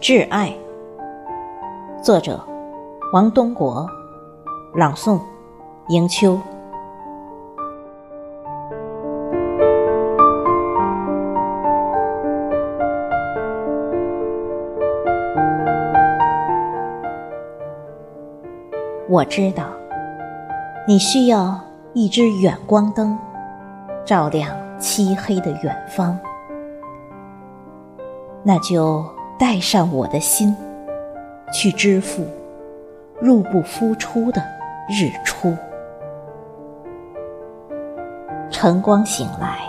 挚爱，作者王东国，朗诵迎秋。我知道，你需要一支远光灯，照亮漆黑的远方。那就带上我的心，去支付入不敷出的日出。晨光醒来，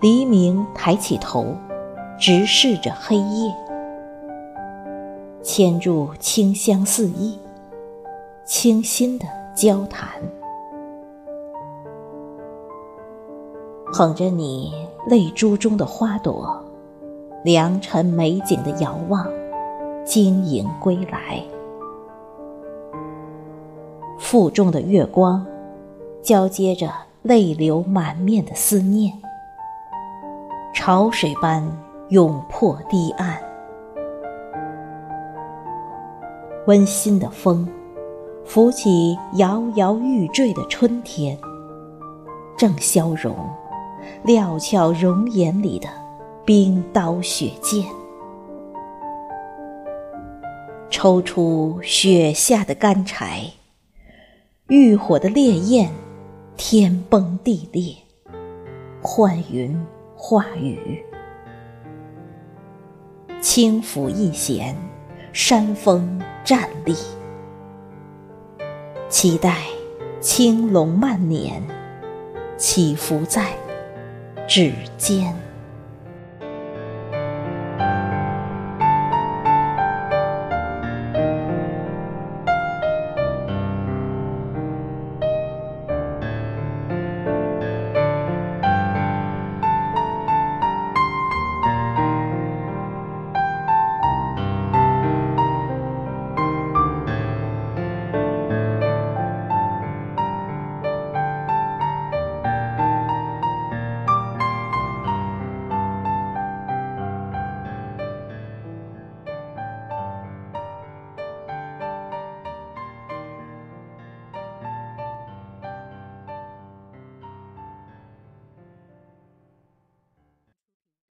黎明抬起头，直视着黑夜，牵住清香四溢，清新的交谈，捧着你泪珠中的花朵。良辰美景的遥望，晶莹归来。负重的月光，交接着泪流满面的思念，潮水般涌破堤岸。温馨的风，拂起摇摇欲坠的春天，正消融，料峭容颜里的。冰刀雪剑，抽出雪下的干柴，欲火的烈焰，天崩地裂，幻云化雨，轻抚一弦，山峰站立，期待青龙万年，起伏在指尖。